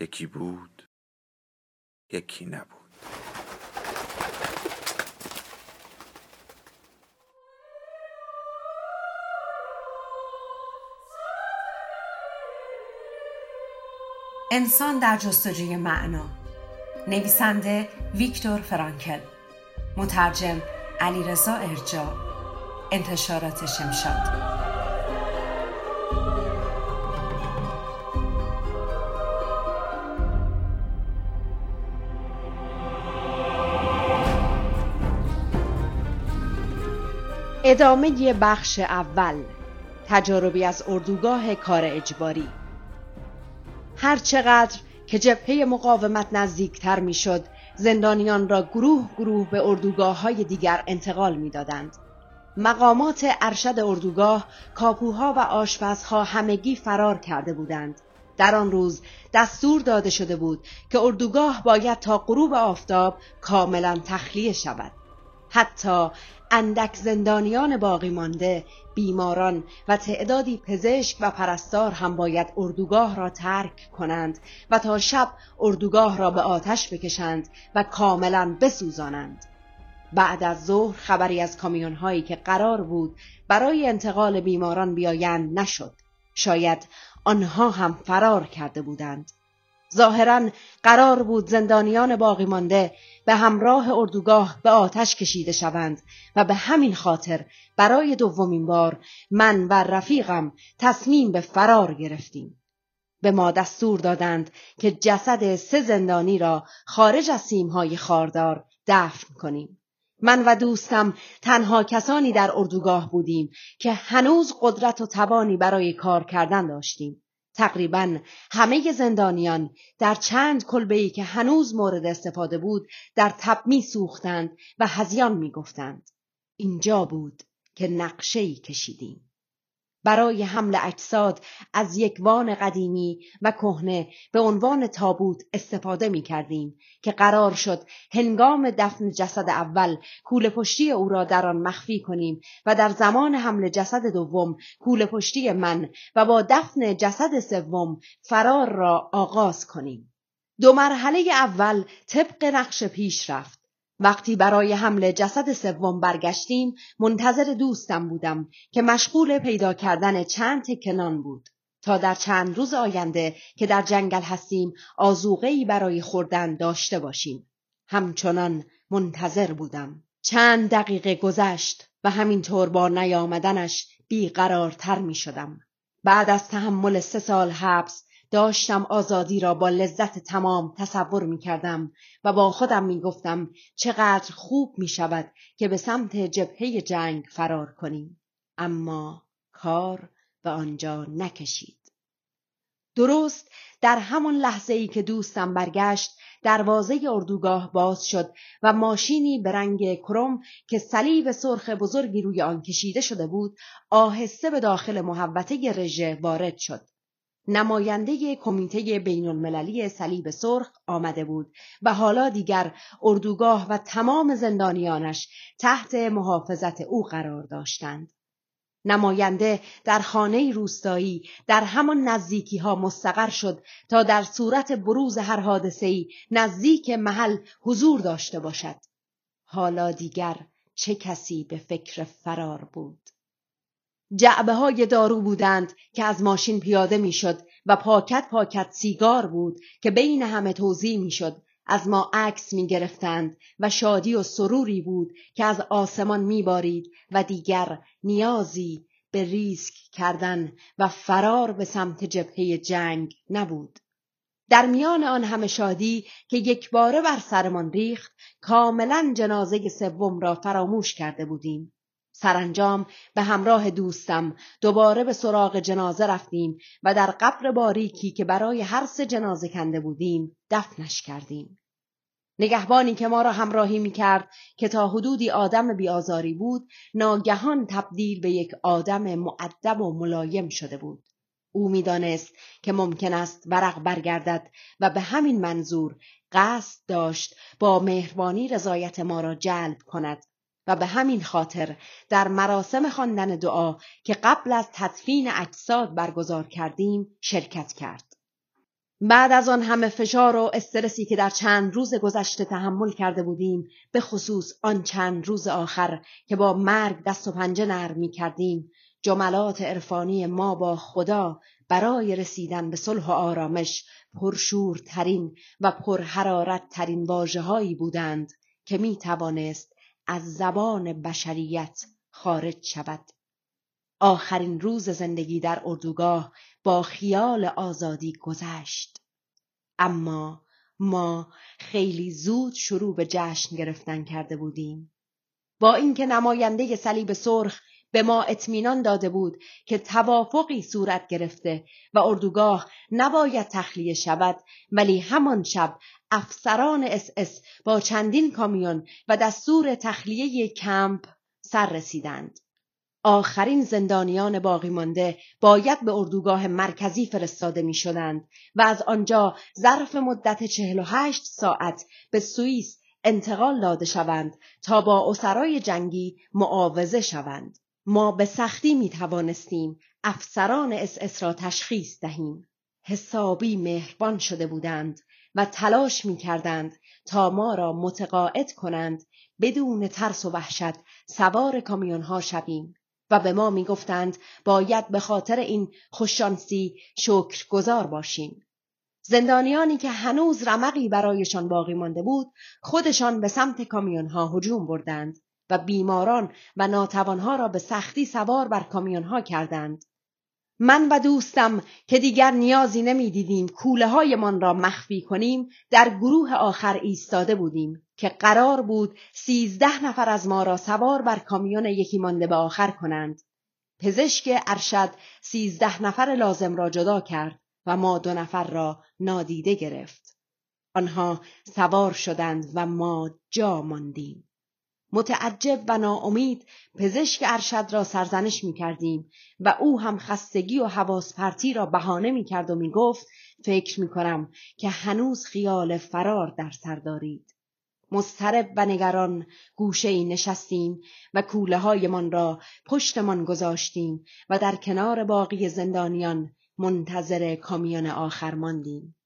یکی بود یکی نبود. انسان در جستجوی معنا. نویسنده ویکتور فرانکل. مترجم علیرضا ارجا انتشارات شمشاد. ادامه بخش اول تجاربی از اردوگاه کار اجباری. هرچقدر که جبهه مقاومت نزدیکتر می‌شد زندانیان را گروه گروه به اردوگاه های دیگر انتقال می‌دادند. مقامات ارشد اردوگاه کاپوها و آشپزها همگی فرار کرده بودند. در آن روز دستور داده شده بود که اردوگاه باید تا غروب آفتاب کاملا تخلیه شود. حتی اندک زندانیان باقی مانده بیماران و تعدادی پزشک و پرستار هم باید اردوگاه را ترک کنند و تا شب اردوگاه را به آتش بکشند و کاملا بسوزانند. بعد از ظهر خبری از کامیون هایی که قرار بود برای انتقال بیماران بیایند نشد. شاید آنها هم فرار کرده بودند. ظاهرا قرار بود زندانیان باقی مانده به همراه اردوگاه به آتش کشیده شوند و به همین خاطر برای دومین بار من و رفیقم تصمیم به فرار گرفتیم. به ما دستور دادند که جسد سه زندانی را خارج از سیمهای خاردار دفن کنیم. من و دوستم تنها کسانی در اردوگاه بودیم که هنوز قدرت و توانی برای کار کردن داشتیم. تقریبا همه زندانیان در چند کلبه که هنوز مورد استفاده بود در تب می سوختند و هزیان می گفتند. اینجا بود که نقشه کشیدیم. برای حمل اجساد از یک وان قدیمی و کهنه به عنوان تابوت استفاده می کردیم که قرار شد هنگام دفن جسد اول کوله پشتی او را در آن مخفی کنیم و در زمان حمل جسد دوم کوله پشتی من و با دفن جسد سوم فرار را آغاز کنیم. دو مرحله اول طبق نقش پیش رفت. وقتی برای حمل جسد سوم برگشتیم منتظر دوستم بودم که مشغول پیدا کردن چند تکنان بود. تا در چند روز آینده که در جنگل هستیم آزوغهی برای خوردن داشته باشیم. همچنان منتظر بودم. چند دقیقه گذشت و همینطور با نیامدنش بیقرارتر می شدم. بعد از تحمل سه سال حبس داشتم آزادی را با لذت تمام تصور می کردم و با خودم می گفتم چقدر خوب می شود که به سمت جبهه جنگ فرار کنیم. اما کار به آنجا نکشید. درست در همان لحظه ای که دوستم برگشت دروازه اردوگاه باز شد و ماشینی به رنگ کرم که صلیب سرخ بزرگی روی آن کشیده شده بود آهسته به داخل محوطه رژه وارد شد. نماینده کمیته بین المللی صلیب سرخ آمده بود و حالا دیگر اردوگاه و تمام زندانیانش تحت محافظت او قرار داشتند. نماینده در خانه روستایی در همان نزدیکی ها مستقر شد تا در صورت بروز هر حادثه ای نزدیک محل حضور داشته باشد. حالا دیگر چه کسی به فکر فرار بود؟ جعبه های دارو بودند که از ماشین پیاده می‌شد و پاکت پاکت سیگار بود که بین همه توضیح می‌شد از ما عکس می گرفتند و شادی و سروری بود که از آسمان می بارید و دیگر نیازی به ریسک کردن و فرار به سمت جبهه جنگ نبود. در میان آن همه شادی که یک باره بر سرمان ریخت کاملا جنازه سوم را فراموش کرده بودیم. سرانجام به همراه دوستم دوباره به سراغ جنازه رفتیم و در قبر باریکی که برای هر سه جنازه کنده بودیم دفنش کردیم. نگهبانی که ما را همراهی می کرد که تا حدودی آدم بیازاری بود ناگهان تبدیل به یک آدم معدب و ملایم شده بود. او می‌دانست که ممکن است ورق برگردد و به همین منظور قصد داشت با مهربانی رضایت ما را جلب کند و به همین خاطر در مراسم خواندن دعا که قبل از تدفین اجساد برگزار کردیم شرکت کرد. بعد از آن همه فشار و استرسی که در چند روز گذشته تحمل کرده بودیم به خصوص آن چند روز آخر که با مرگ دست و پنجه نرم می کردیم جملات عرفانی ما با خدا برای رسیدن به صلح و آرامش پرشورترین و پرحرارت ترین واجه هایی بودند که می توانست از زبان بشریت خارج شود. آخرین روز زندگی در اردوگاه با خیال آزادی گذشت. اما ما خیلی زود شروع به جشن گرفتن کرده بودیم. با اینکه نماینده صلیب سرخ به ما اطمینان داده بود که توافقی صورت گرفته و اردوگاه نباید تخلیه شود ولی همان شب افسران اس اس با چندین کامیون و دستور تخلیه کمپ سر رسیدند. آخرین زندانیان باقی مانده باید به اردوگاه مرکزی فرستاده می شدند و از آنجا ظرف مدت 48 ساعت به سوئیس انتقال داده شوند تا با اسرای جنگی معاوضه شوند. ما به سختی می توانستیم افسران اس اس را تشخیص دهیم. حسابی مهربان شده بودند و تلاش می کردند تا ما را متقاعد کنند بدون ترس و وحشت سوار کامیون ها شویم و به ما می گفتند باید به خاطر این خوششانسی شکر گذار باشیم. زندانیانی که هنوز رمقی برایشان باقی مانده بود خودشان به سمت کامیون ها هجوم بردند بیماران و ناتوانها را به سختی سوار بر کامیونها کردند. من و دوستم که دیگر نیازی نمی‌دیدیم کوله هایمان را مخفی کنیم در گروه آخر ایستاده بودیم که قرار بود سیزده نفر از ما را سوار بر کامیون یکی مانده به آخر کنند. پزشک ارشد سیزده نفر لازم را جدا کرد و ما دو نفر را نادیده گرفت. آنها سوار شدند و ما جا ماندیم. متعجب و ناامید پزشک ارشد را سرزنش می کردیم و او هم خستگی و حواس پرتی را بهانه می کرد و می گفت فکر می کنم که هنوز خیال فرار در سر دارید. مضطرب و نگران گوشه ای نشستیم و کوله هایمان را پشتمان گذاشتیم و در کنار باقی زندانیان منتظر کامیون آخر ماندیم.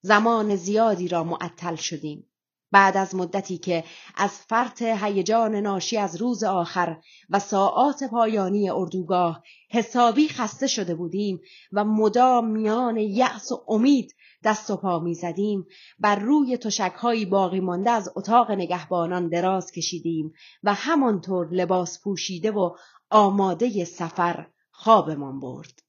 زمان زیادی را معطل شدیم. بعد از مدتی که از فرط هیجان ناشی از روز آخر و ساعات پایانی اردوگاه حسابی خسته شده بودیم و مدام میان یأس و امید دست و پا می‌زدیم بر روی تشکهایی باقی مانده از اتاق نگهبانان دراز کشیدیم و همانطور لباس پوشیده و آماده سفر خوابمان برد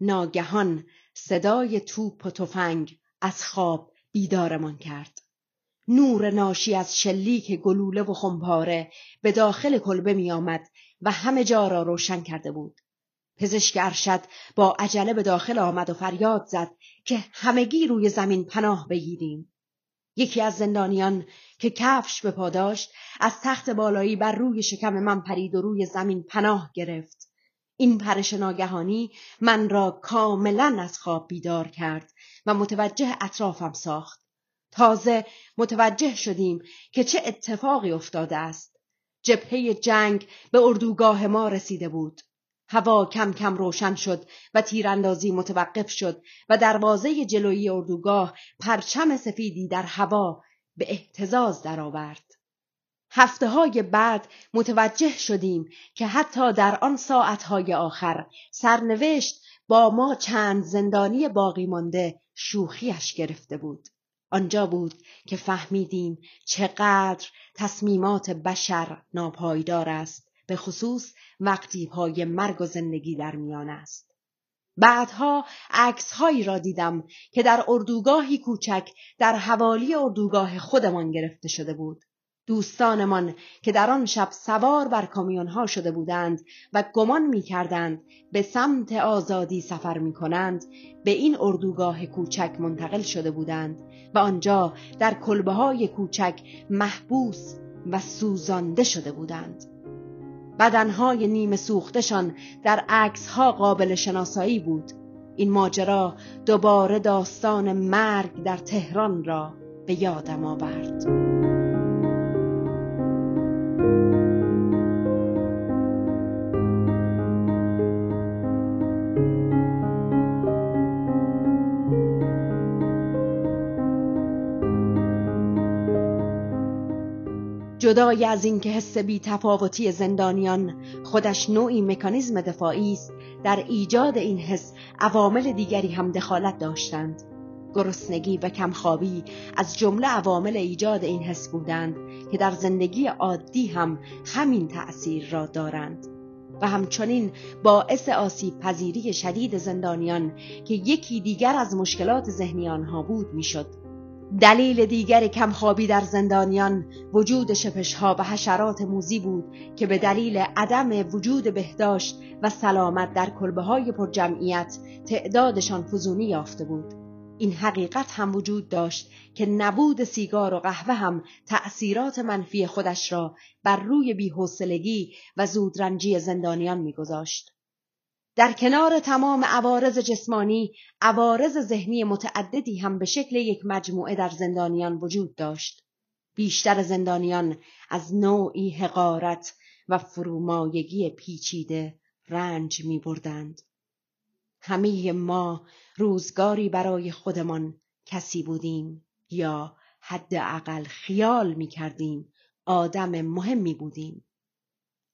ناگهان صدای توپ و تفنگ از خواب بیدارمان کرد. نور ناشی از شلیک گلوله و خمپاره به داخل کلبه می آمد و همه جا را روشن کرده بود. پزشک ارشد با عجله به داخل آمد و فریاد زد که همگی روی زمین پناه بگیریم. یکی از زندانیان که کفش به پا داشت از تخت بالایی بر روی شکم من پرید و روی زمین پناه گرفت. این پرش ناگهانی من را کاملا از خواب بیدار کرد و متوجه اطرافم ساخت. تازه متوجه شدیم که چه اتفاقی افتاده است. جبهه جنگ به اردوگاه ما رسیده بود. هوا کم کم روشن شد و تیراندازی متوقف شد و دروازه جلویی اردوگاه پرچم سفیدی در هوا به احتزاز درآورد. هفته های بعد متوجه شدیم که حتی در آن ساعتهای آخر سرنوشت با ما چند زندانی باقی مانده شوخیش گرفته بود. آنجا بود که فهمیدیم چقدر تصمیمات بشر ناپایدار است به خصوص وقتی پای مرگ و زندگی در میان است. بعدها عکس هایی را دیدم که در اردوگاهی کوچک در حوالی اردوگاه خودمان گرفته شده بود. دوستانمان که در آن شب سوار بر کامیون ها شده بودند و گمان می کردند به سمت آزادی سفر می کنند به این اردوگاه کوچک منتقل شده بودند و آنجا در کلبه های کوچک محبوس و سوزانده شده بودند. بدنهای نیمه سوختشان در ها قابل شناسایی بود. این ماجرا دوباره داستان مرگ در تهران را به یادم آورد. جدای از اینکه حس بی تفاوتی زندانیان خودش نوعی مکانیزم دفاعی است در ایجاد این حس عوامل دیگری هم دخالت داشتند. گرسنگی و کمخوابی از جمله عوامل ایجاد این حس بودند که در زندگی عادی هم همین تأثیر را دارند. و همچنین باعث آسیب پذیری شدید زندانیان که یکی دیگر از مشکلات ذهنی آنها بود می‌شد. دلیل دیگر کمخوابی در زندانیان وجود شپشها و حشرات موزی بود که به دلیل عدم وجود بهداشت و سلامت در کلبه های پر جمعیت تعدادشان فزونی یافته بود. این حقیقت هم وجود داشت که نبود سیگار و قهوه هم تأثیرات منفی خودش را بر روی بیحوصلگی و زودرنجی زندانیان میگذاشت. در کنار تمام عوارض جسمانی عوارض ذهنی متعددی هم به شکل یک مجموعه در زندانیان وجود داشت بیشتر زندانیان از نوعی حقارت و فرومایگی پیچیده رنج می بردند. همه ما روزگاری برای خودمان کسی بودیم یا حداقل خیال می کردیم آدم مهمی بودیم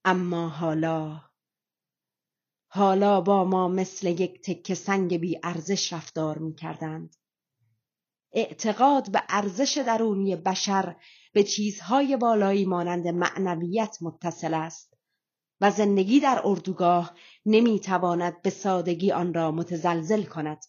اما حالا حالا با ما مثل یک تکه سنگ بی ارزش رفتار می کردند. اعتقاد به ارزش درونی بشر به چیزهای والایی مانند معنویت متصل است و زندگی در اردوگاه نمی‌تواند به سادگی آن را متزلزل کند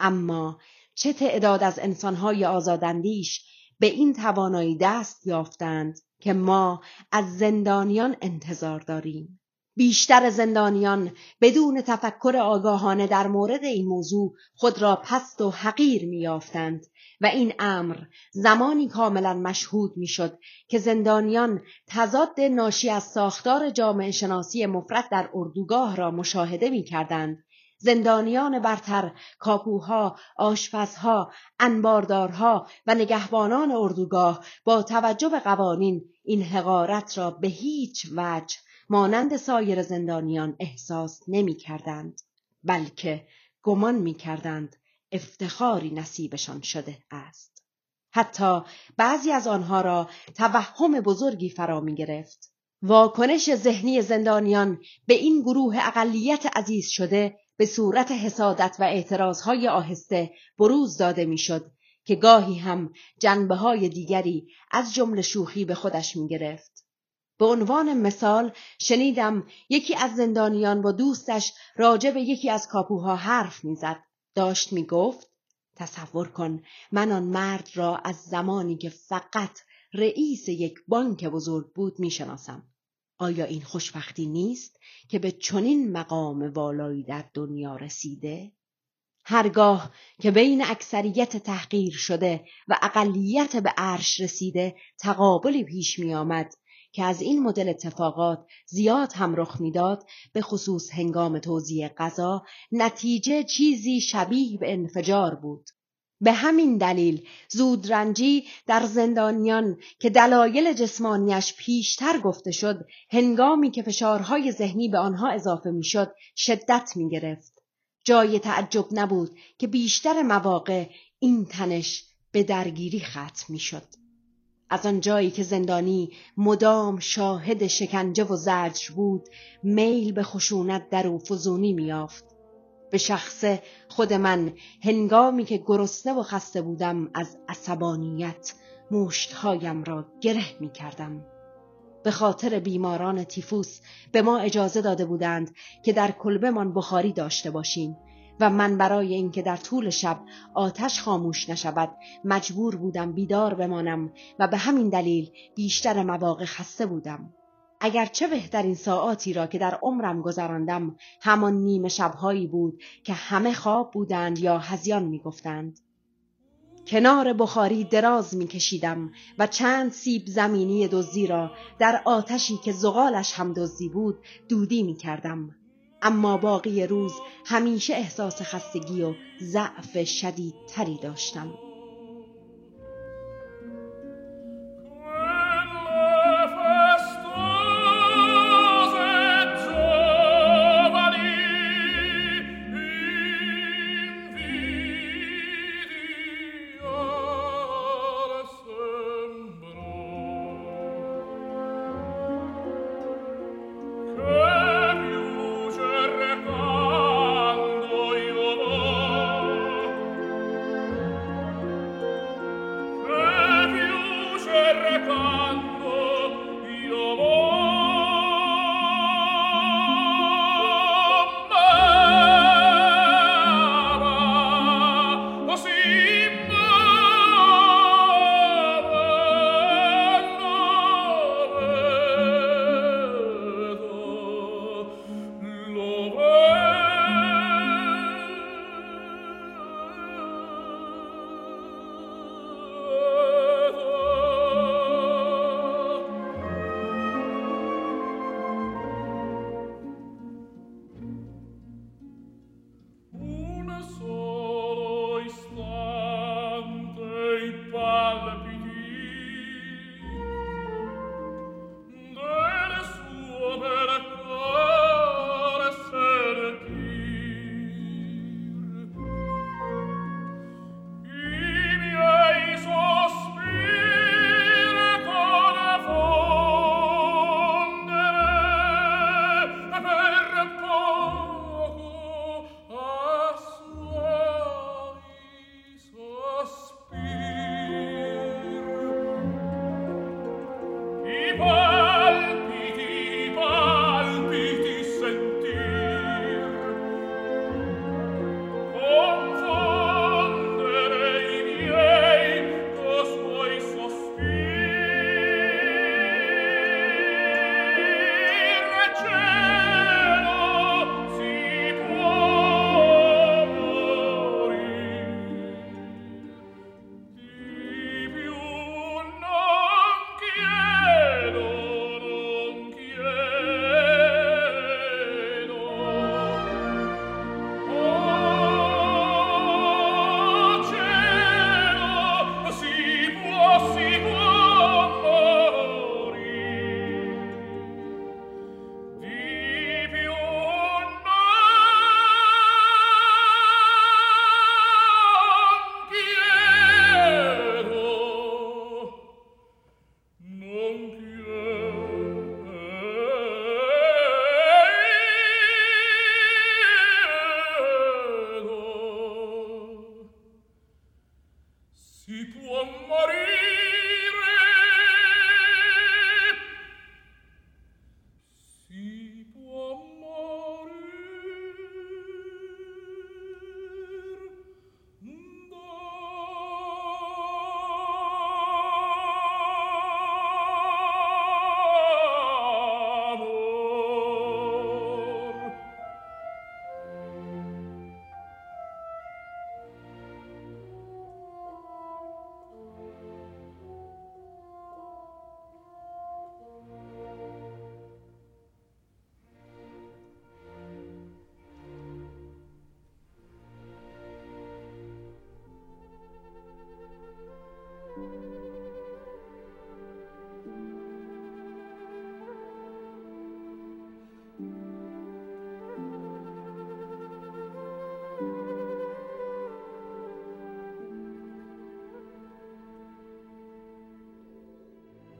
اما چه تعداد از انسانهای آزاداندیش به این توانایی دست یافتند که ما از زندانیان انتظار داریم بیشتر زندانیان بدون تفکر آگاهانه در مورد این موضوع خود را پست و حقیر میافتند و این امر زمانی کاملا مشهود می‌شد که زندانیان تضاد ناشی از ساختار جامعه شناسی مفرد در اردوگاه را مشاهده می کردند. زندانیان برتر، کاپوها، آشپزها، انباردارها و نگهبانان اردوگاه با توجه به قوانین این حقارت را به هیچ وجه مانند سایر زندانیان احساس نمی کردند بلکه گمان می کردند افتخاری نصیبشان شده است حتی بعضی از آنها را توهم بزرگی فرا می گرفت واکنش ذهنی زندانیان به این گروه اقلیت عزیز شده به صورت حسادت و اعتراضهای آهسته بروز داده می‌شد که گاهی هم جنبه های دیگری از جمله شوخی به خودش می گرفت. به عنوان مثال شنیدم یکی از زندانیان با دوستش راجع به یکی از کاپوها حرف می‌زد. داشت می‌گفت تصور کن من آن مرد را از زمانی که فقط رئیس یک بانک بزرگ بود می‌شناسم. آیا این خوشبختی نیست که به چنین مقام والایی در دنیا رسیده؟ هرگاه که بین اکثریت تحقیر شده و اقلیت به عرش رسیده تقابلی پیش می آمد که از این مدل اتفاقات زیاد هم رخ می‌داد به خصوص هنگام توزیع غذا نتیجه چیزی شبیه به انفجار بود به همین دلیل زودرنجی در زندانیان که دلایل جسمانیش پیشتر گفته شد هنگامی که فشارهای ذهنی به آنها اضافه می‌شد شدت می گرفت. جای تعجب نبود که بیشتر مواقع این تنش به درگیری ختم می شد. از آن جایی که زندانی مدام شاهد شکنجه و زجر بود میل به خشونت در او فزونی میافت به شخص خود من هنگامی که گرسنه و خسته بودم از عصبانیت موشتهایم را گره می کردم. به خاطر بیماران تیفوس به ما اجازه داده بودند که در کلبهمان بخاری داشته باشیم و من برای اینکه در طول شب آتش خاموش نشود مجبور بودم بیدار بمانم و به همین دلیل بیشتر مواقع خسته بودم. اگرچه بهترین ساعاتی را که در عمرم گذراندم همان نیمه شبهایی بود که همه خواب بودند یا هزیان می‌گفتند. کنار بخاری دراز میکشیدم و چند سیب زمینی دزدی را در آتشی که زغالش هم دزدی بود دودی می‌کردم. اما باقی روز همیشه احساس خستگی و ضعف شدیدتری داشتم.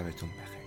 شبتون بخیر.